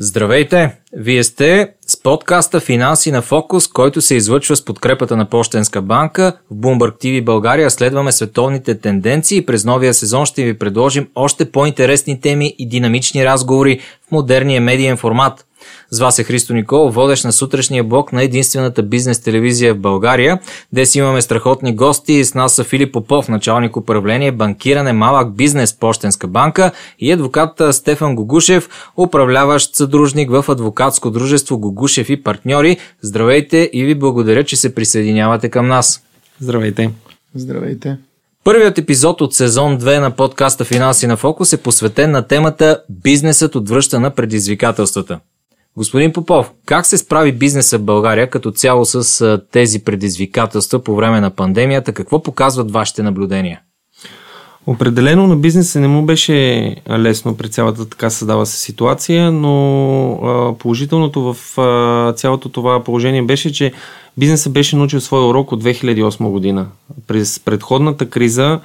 Здравейте! Вие сте с подкаста Финанси на фокус, който се излъчва с подкрепата на Пощенска банка. В Bloomberg TV България следваме световните тенденции през новия сезон ще ви предложим още по-интересни теми и динамични разговори в модерния медиен формат. С вас е Христо Никол, водещ на сутрешния блок на единствената бизнес телевизия в България. Днес имаме страхотни гости. С нас са Филип Попов, началник управление, банкиране, малък бизнес, Пощенска банка и адвокат Стефан Гогушев, управляващ съдружник в адвокатско дружество Гогушев и партньори. Здравейте и ви благодаря, че се присъединявате към нас. Здравейте. Здравейте. Първият епизод от сезон 2 на подкаста Финанси на фокус е посветен на темата Бизнесът отвръща на предизвикателствата. Господин Попов, как се справи бизнеса в България като цяло с тези предизвикателства по време на пандемията? Какво показват вашите наблюдения? Определено на бизнеса не му беше лесно при цялата така създава се ситуация, но положителното в цялото това положение беше, че бизнесът беше научил своя урок от 2008 година. През предходната криза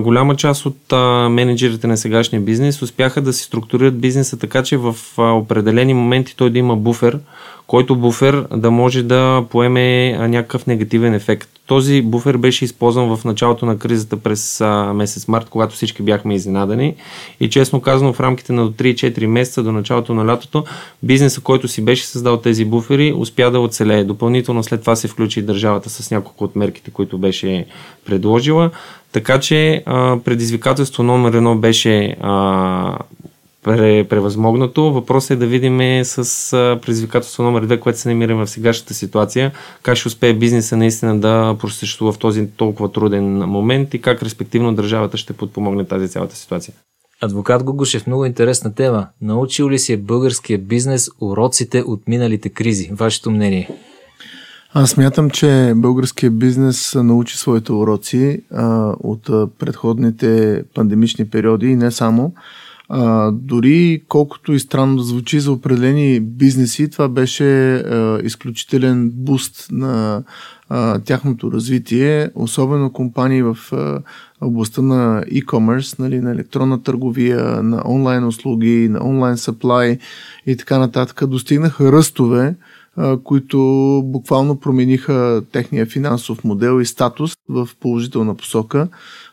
голяма част от а, менеджерите на сегашния бизнес успяха да си структурират бизнеса така, че в а, определени моменти той да има буфер, който буфер да може да поеме а, някакъв негативен ефект. Този буфер беше използван в началото на кризата през а, месец март, когато всички бяхме изненадани. И честно казано, в рамките на до 3-4 месеца до началото на лятото, бизнеса, който си беше създал тези буфери, успя да оцелее. Допълнително след това се включи и държавата с няколко от мерките, които беше предложила. Така че а, предизвикателство номер едно беше а, превъзмогнато. Въпросът е да видим с предизвикателство номер две, което се намираме в сегашната ситуация, как ще успее бизнеса наистина да просъществува в този толкова труден момент и как респективно държавата ще подпомогне тази цялата ситуация. Адвокат Гогушев, много интересна тема. Научил ли си е българския бизнес уроците от миналите кризи? Вашето мнение? Аз смятам, че българския бизнес научи своите уроци а, от предходните пандемични периоди и не само. А, дори колкото и странно да звучи за определени бизнеси, това беше а, изключителен буст на а, тяхното развитие, особено компании в а, областта на e-commerce, нали, на електронна търговия, на онлайн услуги, на онлайн supply и така нататък, достигнаха ръстове, които буквално промениха техния финансов модел и статус в положителна посока.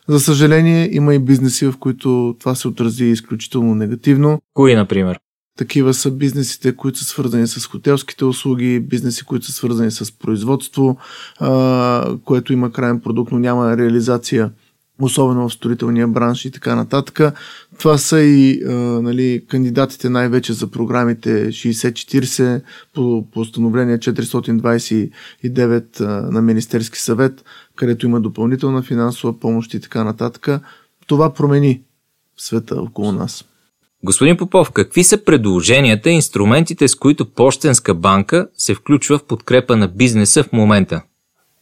За съжаление, има и бизнеси, в които това се отрази изключително негативно. Кои, например? Такива са бизнесите, които са свързани с хотелските услуги, бизнеси, които са свързани с производство, което има крайен продукт, но няма реализация особено в строителния бранш и така нататък. Това са и а, нали, кандидатите най-вече за програмите 60-40 по постановление 429 а, на Министерски съвет, където има допълнителна финансова помощ и така нататък. Това промени света около нас. Господин Попов, какви са предложенията и инструментите, с които Пощенска банка се включва в подкрепа на бизнеса в момента?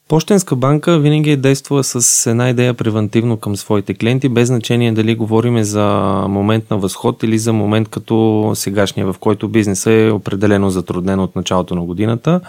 Пощенска банка винаги е действала с една идея превентивно към своите клиенти, без значение дали говориме за момент на възход или за момент като сегашния, в който бизнесът е определено затруднен от началото на годината.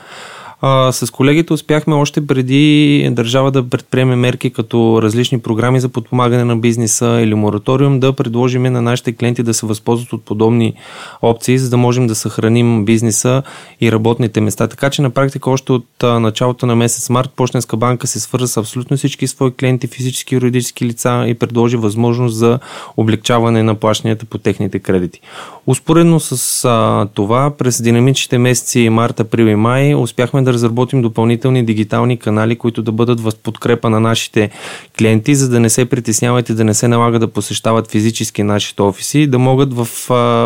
А, с колегите успяхме още преди държава да предприеме мерки като различни програми за подпомагане на бизнеса или мораториум да предложим на нашите клиенти да се възползват от подобни опции, за да можем да съхраним бизнеса и работните места. Така че на практика още от началото на месец март Почтенска банка се свърза с абсолютно всички свои клиенти, физически и юридически лица и предложи възможност за облегчаване на плащанията по техните кредити. Успоредно с а, това, през динамичните месеци март, април и май успяхме да разработим допълнителни дигитални канали, които да бъдат в подкрепа на нашите клиенти, за да не се притесняват да не се налага да посещават физически нашите офиси, да могат в,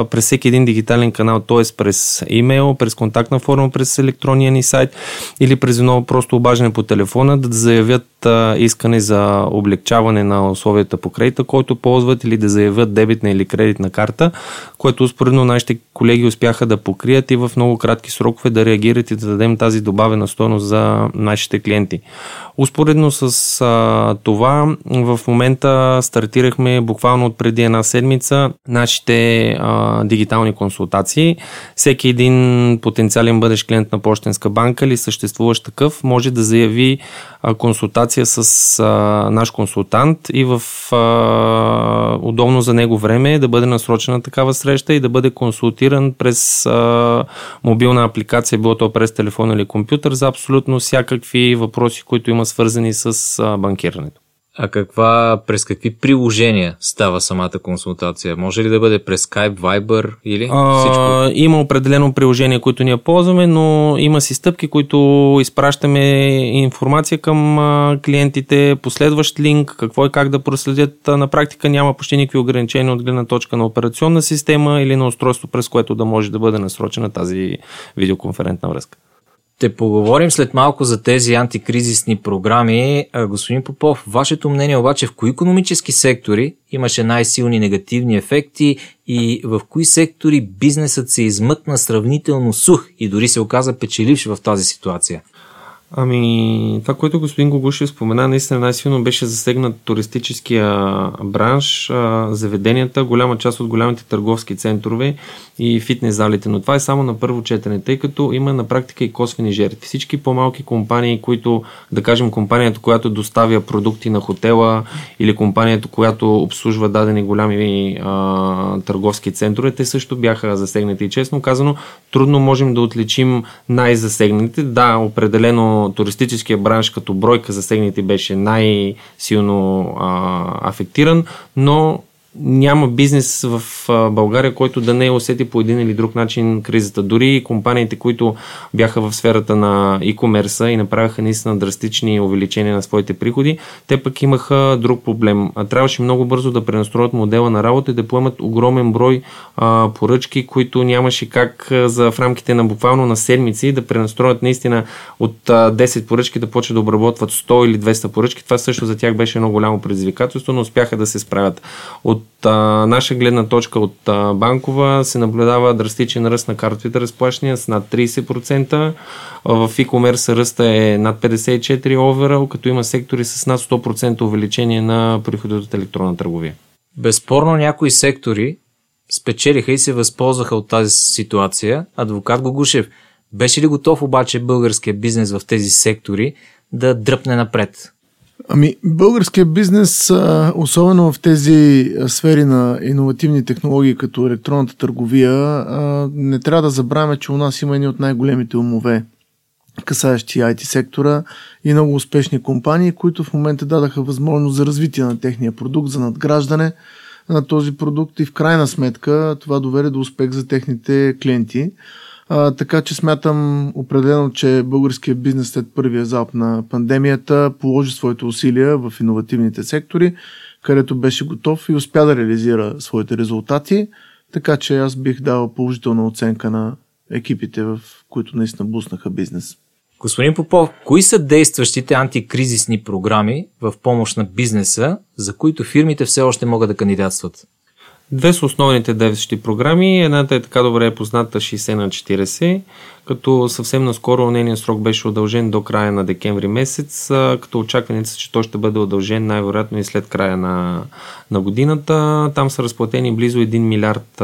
през всеки един дигитален канал, т.е. през имейл, през контактна форма, през електронния ни сайт или през едно просто обаждане по телефона, да заявят искане за облегчаване на условията по кредита, който ползват или да заявят дебитна или кредитна карта, което успоредно нашите колеги успяха да покрият и в много кратки срокове да реагират и да дадем тази добавена стойност за нашите клиенти. Успоредно с а, това, в момента стартирахме буквално от преди една седмица нашите а, дигитални консултации. Всеки един потенциален бъдещ клиент на Почтенска банка или съществуващ такъв може да заяви а, консултация с а, наш консултант и в а, удобно за него време да бъде насрочена такава среща и да бъде консултиран през а, мобилна апликация, било то през телефон или компютър за абсолютно всякакви въпроси, които има свързани с банкирането. А каква, през какви приложения става самата консултация? Може ли да бъде през Skype, Viber или всичко? А, има определено приложение, които ние ползваме, но има си стъпки, които изпращаме информация към клиентите, последващ линк, какво и как да проследят. На практика няма почти никакви ограничения от гледна точка на операционна система или на устройство, през което да може да бъде насрочена тази видеоконферентна връзка. Ще поговорим след малко за тези антикризисни програми. Господин Попов, вашето мнение обаче в кои економически сектори имаше най-силни негативни ефекти и в кои сектори бизнесът се измъкна сравнително сух и дори се оказа печеливш в тази ситуация? Ами, това, което господин Гогушев спомена, наистина най-силно беше засегнат туристическия бранш, заведенията, голяма част от голямите търговски центрове и фитнес залите. Но това е само на първо четене, тъй като има на практика и косвени жертви. Всички по-малки компании, които, да кажем, компанията, която доставя продукти на хотела или компанията, която обслужва дадени голями а, търговски центрове, те също бяха засегнати. И честно казано, трудно можем да отличим най-засегнатите. Да, определено туристическия бранш като бройка засегнати беше най-силно а, афектиран, но няма бизнес в България, който да не е усети по един или друг начин кризата. Дори компаниите, които бяха в сферата на e-commerce и направиха наистина драстични увеличения на своите приходи, те пък имаха друг проблем. Трябваше много бързо да пренастроят модела на работа и да поемат огромен брой а, поръчки, които нямаше как за в рамките на буквално на седмици да пренастроят наистина от а, 10 поръчки да почват да обработват 100 или 200 поръчки. Това също за тях беше много голямо предизвикателство, но успяха да се справят. От от а, наша гледна точка от а, банкова се наблюдава драстичен ръст на картовите разплащания с над 30%. В e-commerce ръста е над 54 оверал, като има сектори с над 100% увеличение на приходите от електронна търговия. Безспорно някои сектори спечелиха и се възползваха от тази ситуация. Адвокат Гогушев, беше ли готов обаче българския бизнес в тези сектори да дръпне напред? Ами, българският бизнес, особено в тези сфери на иновативни технологии, като електронната търговия, не трябва да забравяме, че у нас има едни от най-големите умове, касаещи IT сектора и много успешни компании, които в момента дадаха възможност за развитие на техния продукт, за надграждане на този продукт и в крайна сметка това доведе до успех за техните клиенти. А, така че смятам определено, че българският бизнес след първия залп на пандемията положи своите усилия в иновативните сектори, където беше готов и успя да реализира своите резултати. Така че аз бих дал положителна оценка на екипите, в които наистина буснаха бизнес. Господин Попов, кои са действащите антикризисни програми в помощ на бизнеса, за които фирмите все още могат да кандидатстват? Две са основните действащи програми. Едната е така добре позната 60 на 40, като съвсем наскоро нейният срок беше удължен до края на декември месец, като очакването са, че той ще бъде удължен най-вероятно и след края на, на годината. Там са разплатени близо 1 милиард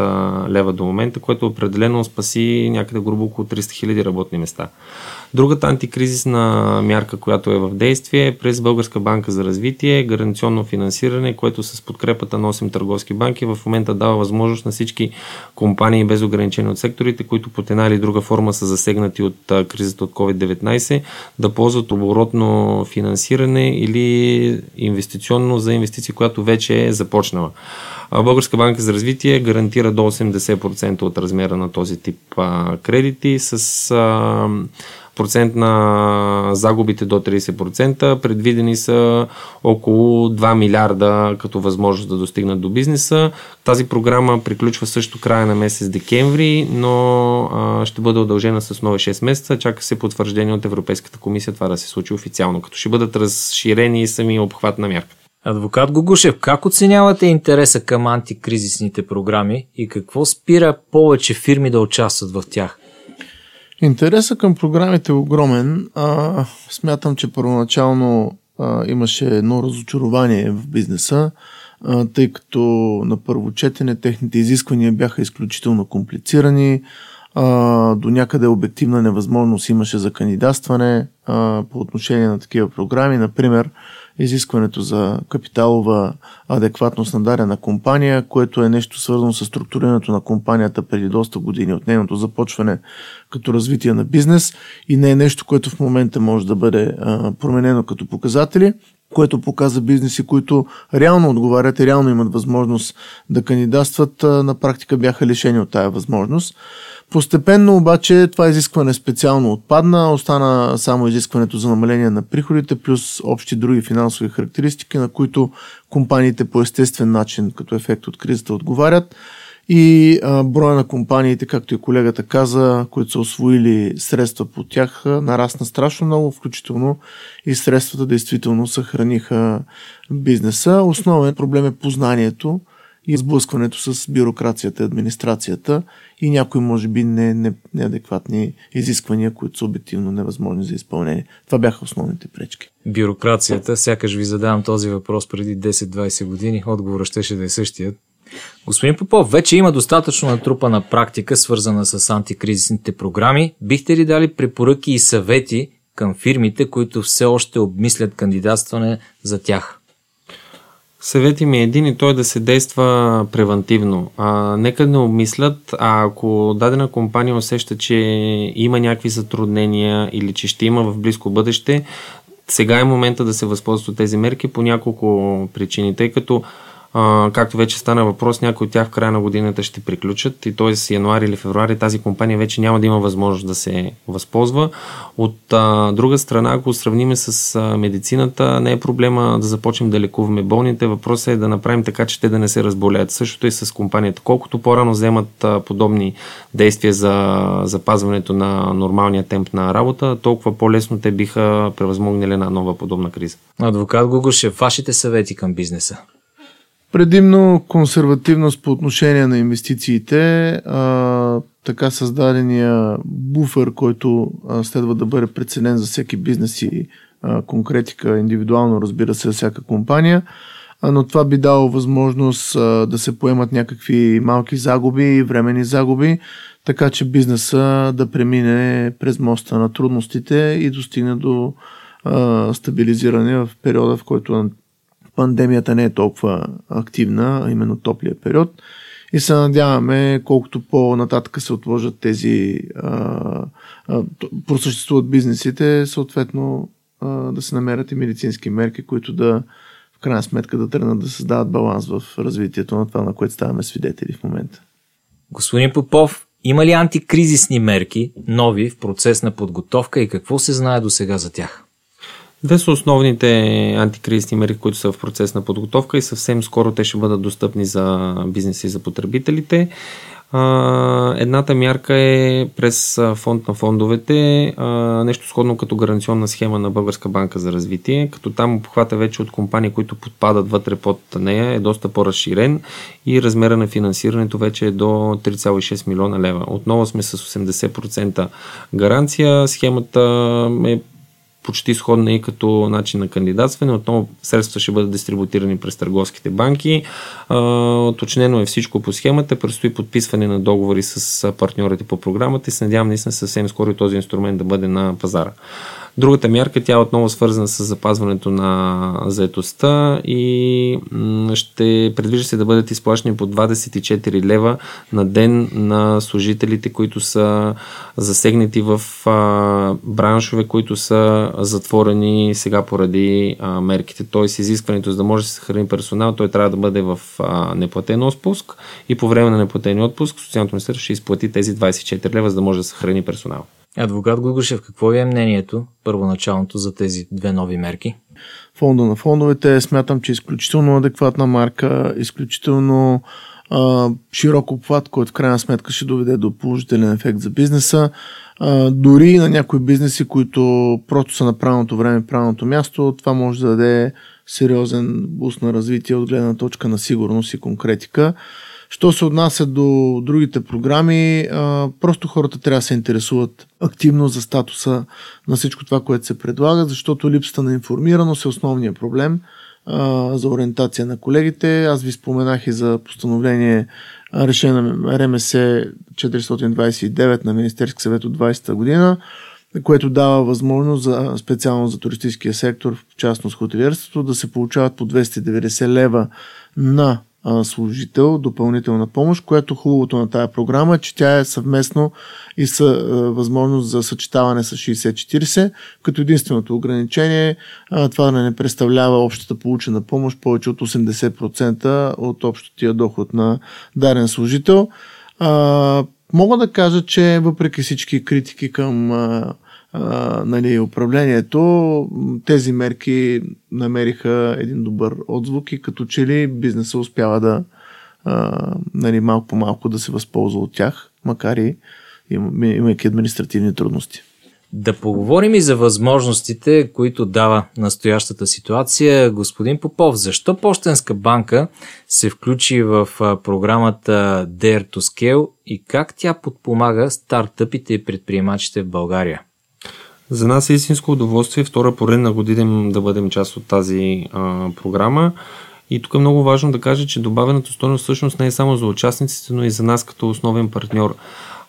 лева до момента, което определено спаси някъде грубо около 300 хиляди работни места. Другата антикризисна мярка, която е в действие е през Българска банка за развитие, гаранционно финансиране, което с подкрепата на 8 търговски банки в момента дава възможност на всички компании без ограничения от секторите, които по една или друга форма са засегнати от кризата от COVID-19, да ползват оборотно финансиране или инвестиционно за инвестиции, която вече е започнала. Българска банка за развитие гарантира до 80% от размера на този тип кредити с процент на загубите до 30%. Предвидени са около 2 милиарда като възможност да достигнат до бизнеса. Тази програма приключва също края на месец декември, но ще бъде удължена с нови 6 месеца. Чака се потвърждение от Европейската комисия това да се случи официално, като ще бъдат разширени и сами обхват на мярката. Адвокат Гогушев, как оценявате интереса към антикризисните програми и какво спира повече фирми да участват в тях? Интересът към програмите е огромен. А, смятам, че първоначално а, имаше едно разочарование в бизнеса, а, тъй като на първо четене техните изисквания бяха изключително комплицирани, а, до някъде обективна невъзможност имаше за кандидатстване а, по отношение на такива програми. Например, изискването за капиталова адекватност на дарена компания, което е нещо свързано с структурирането на компанията преди доста години от нейното започване като развитие на бизнес. И не е нещо, което в момента може да бъде променено като показатели което показа бизнеси, които реално отговарят и реално имат възможност да кандидатстват, на практика бяха лишени от тая възможност. Постепенно обаче това изискване специално отпадна, остана само изискването за намаление на приходите, плюс общи други финансови характеристики, на които компаниите по естествен начин, като ефект от кризата, отговарят. И броя на компаниите, както и колегата каза, които са освоили средства по тях, нарасна страшно много, включително и средствата действително съхраниха бизнеса. Основен проблем е познанието и сблъскването с бюрокрацията и администрацията и някои, може би, не, не, неадекватни изисквания, които са обективно невъзможни за изпълнение. Това бяха основните пречки. Бюрокрацията, сякаш ви задавам този въпрос преди 10-20 години, отговорът щеше да е същият. Господин Попов, вече има достатъчно натрупана практика, свързана с антикризисните програми. Бихте ли дали препоръки и съвети към фирмите, които все още обмислят кандидатстване за тях? Съвети ми е един и той да се действа превентивно. А, нека не обмислят, а ако дадена компания усеща, че има някакви затруднения или че ще има в близко бъдеще, сега е момента да се възползват от тези мерки по няколко причини, тъй като а, както вече стана въпрос, някои от тях в края на годината ще приключат и т.е. януари или февруари тази компания вече няма да има възможност да се възползва. От а, друга страна, ако сравниме с а, медицината, не е проблема да започнем да лекуваме болните. Въпросът е да направим така, че те да не се разболеят. Същото и с компанията. Колкото по-рано вземат а, подобни действия за запазването на нормалния темп на работа, толкова по-лесно те биха превъзмогнали на нова подобна криза. Адвокат Гугушев, вашите съвети към бизнеса? Предимно консервативност по отношение на инвестициите, а, така създадения буфер, който а, следва да бъде преценен за всеки бизнес и а, конкретика, индивидуално разбира се, всяка компания, а, но това би дало възможност а, да се поемат някакви малки загуби, времени загуби, така че бизнеса да премине през моста на трудностите и достигне до а, стабилизиране в периода, в който пандемията не е толкова активна, а именно топлия период. И се надяваме, колкото по-нататък се отложат тези, а, а, просъществуват бизнесите, съответно а, да се намерят и медицински мерки, които да в крайна сметка да тръгнат да създават баланс в развитието на това, на което ставаме свидетели в момента. Господин Попов, има ли антикризисни мерки, нови в процес на подготовка и какво се знае до сега за тях? Две са основните антикризисни мерки, които са в процес на подготовка и съвсем скоро те ще бъдат достъпни за бизнеса и за потребителите. Едната мярка е през фонд на фондовете, нещо сходно като гаранционна схема на Българска банка за развитие, като там обхвата вече от компании, които подпадат вътре под нея е доста по-разширен и размера на финансирането вече е до 3,6 милиона лева. Отново сме с 80% гаранция. Схемата е почти сходна и като начин на кандидатстване. Отново средства ще бъдат дистрибутирани през търговските банки. Оточнено е всичко по схемата. Предстои подписване на договори с партньорите по програмата и се надявам наистина съвсем скоро този инструмент да бъде на пазара. Другата мярка, тя е отново свързана с запазването на заетостта и ще предвижда се да бъдат изплащани по 24 лева на ден на служителите, които са засегнати в браншове, които са затворени сега поради мерките. Тоест изискването, за да може да се съхрани персонал, той трябва да бъде в неплатен отпуск и по време на неплатен отпуск Социалното министерство ще изплати тези 24 лева, за да може да съхрани персонал. Адвокат Гугушев, какво е мнението първоначалното за тези две нови мерки? Фонда на фондовете смятам, че е изключително адекватна марка, изключително а, широк обхват, който в крайна сметка ще доведе до положителен ефект за бизнеса. А, дори на някои бизнеси, които просто са на правилното време, правилното място, това може да даде сериозен буст на развитие от гледна точка на сигурност и конкретика. Що се отнася до другите програми, просто хората трябва да се интересуват активно за статуса на всичко това, което се предлага, защото липсата на информираност е основният проблем за ориентация на колегите. Аз ви споменах и за постановление решение на РМС 429 на Министерски съвет от 20-та година, което дава възможност за, специално за туристическия сектор, в частност хотелиерството, да се получават по 290 лева на служител допълнителна помощ, което хубавото на тая програма е, че тя е съвместно и с възможност за съчетаване с 60-40, като единственото ограничение това да не представлява общата получена помощ повече от 80% от общия доход на дарен служител. Мога да кажа, че въпреки всички критики към а, нали, управлението, тези мерки намериха един добър отзвук и като че ли бизнеса успява да а, нали, малко по малко да се възползва от тях, макар и имайки административни трудности. Да поговорим и за възможностите, които дава настоящата ситуация. Господин Попов, защо Пощенска банка се включи в програмата Dare to Scale и как тя подпомага стартъпите и предприемачите в България? За нас е истинско удоволствие втора поредна година да бъдем част от тази а, програма. И тук е много важно да кажа, че добавената стойност всъщност не е само за участниците, но и за нас като основен партньор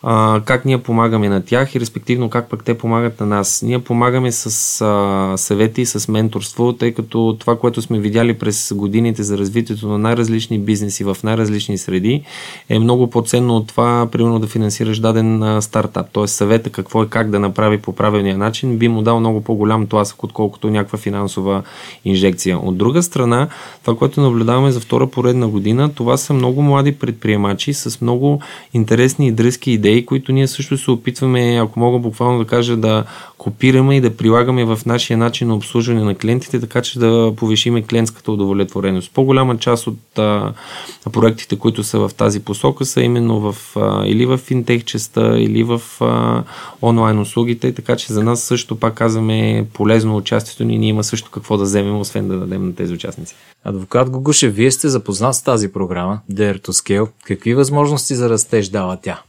а, как ние помагаме на тях и респективно как пък те помагат на нас. Ние помагаме с а, съвети и с менторство, тъй като това, което сме видяли през годините за развитието на най-различни бизнеси в най-различни среди, е много по-ценно от това, примерно да финансираш даден а, стартап. Тоест съвета какво е как да направи по правилния начин, би му дал много по-голям тласък, отколкото някаква финансова инжекция. От друга страна, това, което наблюдаваме за втора поредна година, това са много млади предприемачи с много интересни и дръзки идеи идеи, които ние също се опитваме, ако мога буквално да кажа, да копираме и да прилагаме в нашия начин на обслужване на клиентите, така че да повишиме клиентската удовлетвореност. По-голяма част от а, проектите, които са в тази посока, са именно в, а, или в финтех или в а, онлайн услугите, така че за нас също, пак казваме, полезно участието ни, ние има също какво да вземем, освен да дадем на тези участници. Адвокат Гогуше, вие сте запознат с тази програма, Dare to Scale. Какви възможности за растеж дава тя?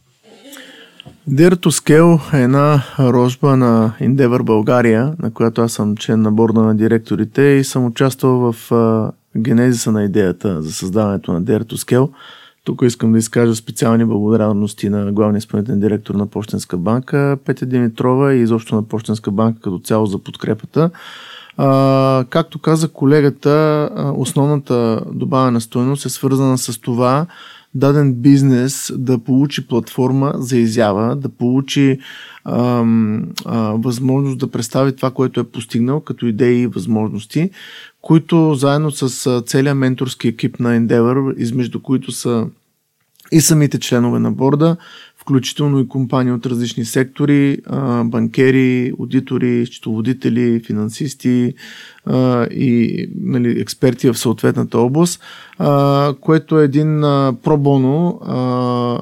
Dare to е една рожба на Endeavor България, на която аз съм член на борда на директорите и съм участвал в а, генезиса на идеята за създаването на Dare Scale. Тук искам да изкажа специални благодарности на главния изпълнителен директор на Почтенска банка Петя Димитрова и изобщо на Почтенска банка като цяло за подкрепата. А, както каза колегата, основната добавена стоеност е свързана с това, даден бизнес да получи платформа за изява, да получи ам, а, възможност да представи това, което е постигнал като идеи и възможности, които заедно с целият менторски екип на Endeavor, измежду които са и самите членове на борда, включително и компании от различни сектори, банкери, аудитори, счетоводители, финансисти и нали, експерти в съответната област, което е един пробоно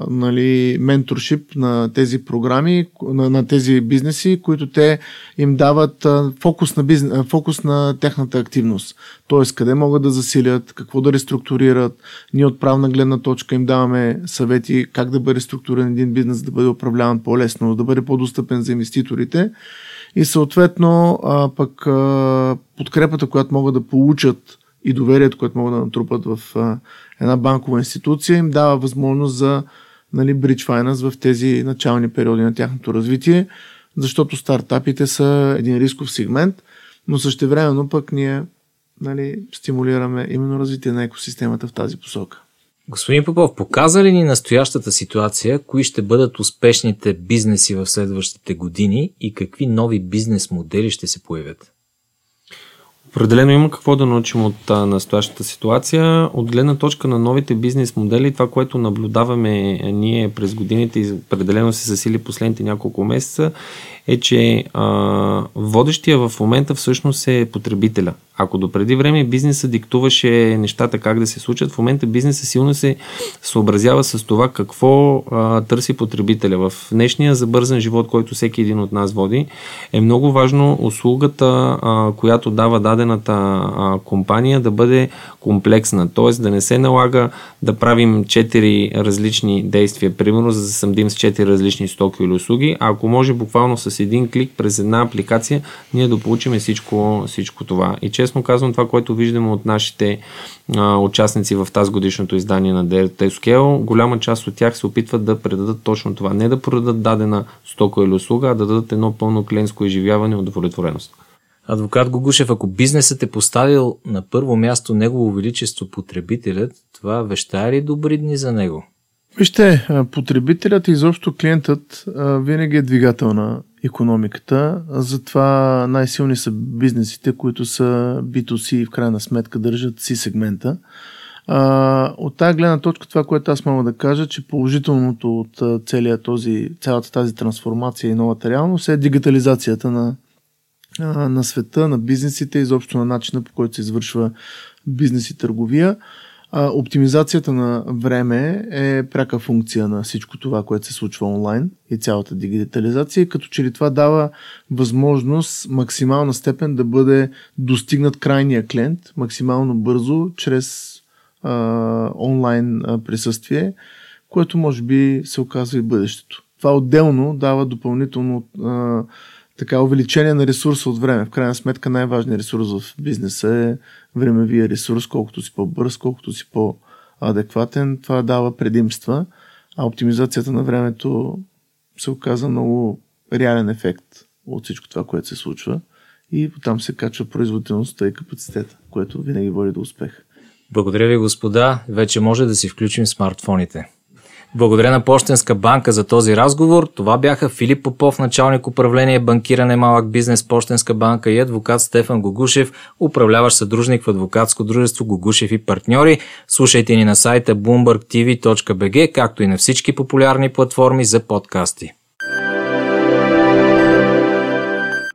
нали, менторшип на тези програми, на, на тези бизнеси, които те им дават фокус на, бизнес, фокус на техната активност. Тоест, къде могат да засилят, какво да реструктурират. Ние от правна гледна точка им даваме съвети как да бъде структурен един бизнес, да бъде управляван по-лесно, да бъде по-достъпен за инвеститорите. И съответно, а, пък а, подкрепата, която могат да получат и доверието, което могат да натрупат в а, една банкова институция, им дава възможност за нали, Bridge Finance в тези начални периоди на тяхното развитие, защото стартапите са един рисков сегмент, но същевременно пък ние нали, стимулираме именно развитие на екосистемата в тази посока. Господин Попов, показа ли ни настоящата ситуация, кои ще бъдат успешните бизнеси в следващите години и какви нови бизнес модели ще се появят? Определено има какво да научим от а, настоящата ситуация. От гледна точка на новите бизнес модели, това, което наблюдаваме ние през годините и определено се засили последните няколко месеца, е, че а, водещия в момента всъщност е потребителя, Ако до преди време бизнеса диктуваше нещата как да се случат, в момента бизнеса силно се съобразява с това какво а, търси потребителя. В днешния забързан живот, който всеки един от нас води, е много важно услугата, а, която дава дадената а, компания да бъде комплексна, т.е. да не се налага да правим четири различни действия, примерно за да съмдим с четири различни стоки или услуги, а ако може буквално с един клик през една апликация, ние да получим всичко, всичко това. И честно казвам, това, което виждаме от нашите а, участници в тази годишното издание на Scale, голяма част от тях се опитват да предадат точно това. Не да продадат дадена стока или услуга, а да дадат едно пълно клиентско изживяване и удовлетвореност. Адвокат Гогушев, ако бизнесът е поставил на първо място негово величество потребителят, това веща ли добри дни за него? Вижте, потребителят и изобщо клиентът винаги е двигател на економиката, затова най-силни са бизнесите, които са B2C и в крайна сметка държат си сегмента. от тази гледна точка това, което аз мога да кажа, че положителното от целия този, цялата тази трансформация и новата реалност е дигитализацията на, на света, на бизнесите, изобщо на начина по който се извършва бизнес и търговия. Оптимизацията на време е пряка функция на всичко това, което се случва онлайн и цялата дигитализация, като че ли това дава възможност максимална степен да бъде достигнат крайния клиент максимално бързо чрез а, онлайн присъствие, което може би се оказва и бъдещето. Това отделно дава допълнително а, така увеличение на ресурса от време. В крайна сметка най-важният ресурс в бизнеса е времевия ресурс, колкото си по-бърз, колкото си по-адекватен. Това дава предимства, а оптимизацията на времето се оказа много реален ефект от всичко това, което се случва и там се качва производителността и капацитета, което винаги води до успех. Благодаря ви, господа. Вече може да си включим смартфоните. Благодаря на Пощенска банка за този разговор. Това бяха Филип Попов, началник управление банкиране малък бизнес Пощенска банка и адвокат Стефан Гогушев, управляващ съдружник в адвокатско дружество Гогушев и партньори. Слушайте ни на сайта bloombergtv.bg, както и на всички популярни платформи за подкасти.